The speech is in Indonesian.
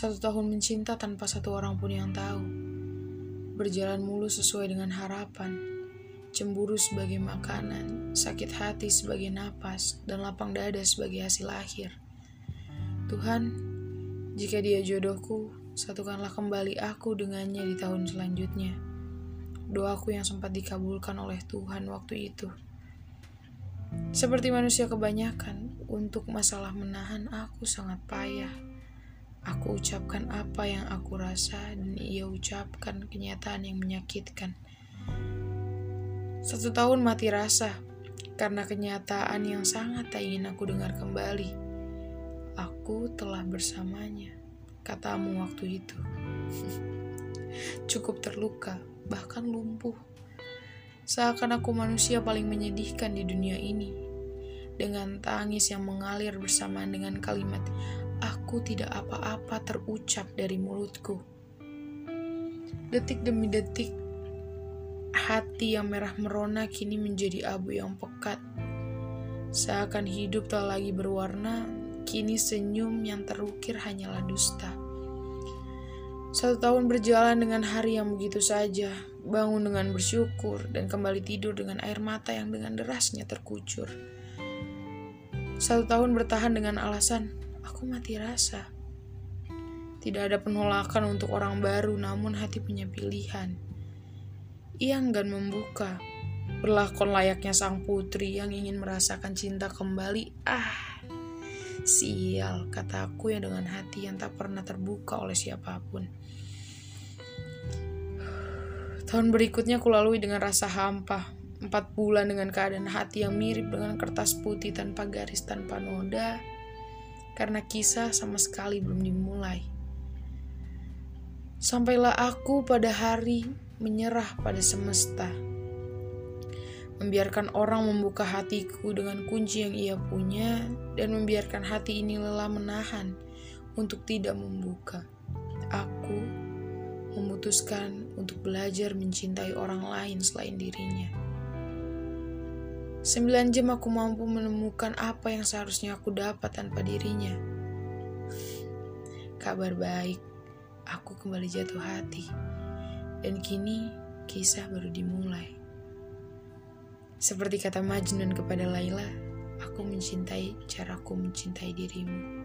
Satu tahun mencinta tanpa satu orang pun yang tahu. Berjalan mulus sesuai dengan harapan. Cemburu sebagai makanan, sakit hati sebagai napas, dan lapang dada sebagai hasil akhir. Tuhan, jika dia jodohku, satukanlah kembali aku dengannya di tahun selanjutnya. Doaku yang sempat dikabulkan oleh Tuhan waktu itu. Seperti manusia kebanyakan, untuk masalah menahan aku sangat payah. Aku ucapkan apa yang aku rasa dan ia ucapkan kenyataan yang menyakitkan. Satu tahun mati rasa karena kenyataan yang sangat tak ingin aku dengar kembali. Aku telah bersamanya, katamu waktu itu. Cukup terluka, bahkan lumpuh. Seakan aku manusia paling menyedihkan di dunia ini. Dengan tangis yang mengalir bersamaan dengan kalimat aku tidak apa-apa terucap dari mulutku. Detik demi detik, hati yang merah merona kini menjadi abu yang pekat. Seakan hidup tak lagi berwarna, kini senyum yang terukir hanyalah dusta. Satu tahun berjalan dengan hari yang begitu saja, bangun dengan bersyukur, dan kembali tidur dengan air mata yang dengan derasnya terkucur. Satu tahun bertahan dengan alasan, aku mati rasa. Tidak ada penolakan untuk orang baru, namun hati punya pilihan. Ia enggan membuka, berlakon layaknya sang putri yang ingin merasakan cinta kembali. Ah, sial, kataku yang dengan hati yang tak pernah terbuka oleh siapa pun. Tahun berikutnya kulalui dengan rasa hampa. Empat bulan dengan keadaan hati yang mirip dengan kertas putih tanpa garis, tanpa noda, karena kisah sama sekali belum dimulai. Sampailah aku pada hari menyerah pada semesta. Membiarkan orang membuka hatiku dengan kunci yang ia punya dan membiarkan hati ini lelah menahan untuk tidak membuka. Aku memutuskan untuk belajar mencintai orang lain selain dirinya. Sembilan jam aku mampu menemukan apa yang seharusnya aku dapat tanpa dirinya. Kabar baik, aku kembali jatuh hati. Dan kini kisah baru dimulai. Seperti kata Majnun kepada Laila, aku mencintai caraku mencintai dirimu.